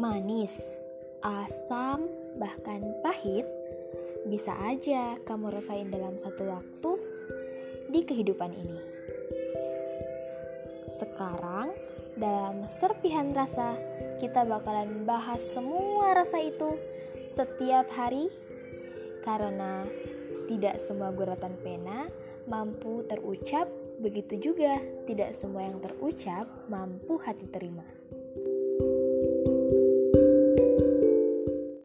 manis, asam, bahkan pahit, bisa aja kamu rasain dalam satu waktu di kehidupan ini. Sekarang, dalam serpihan rasa, kita bakalan bahas semua rasa itu setiap hari karena tidak semua guratan pena mampu terucap, begitu juga tidak semua yang terucap mampu hati terima.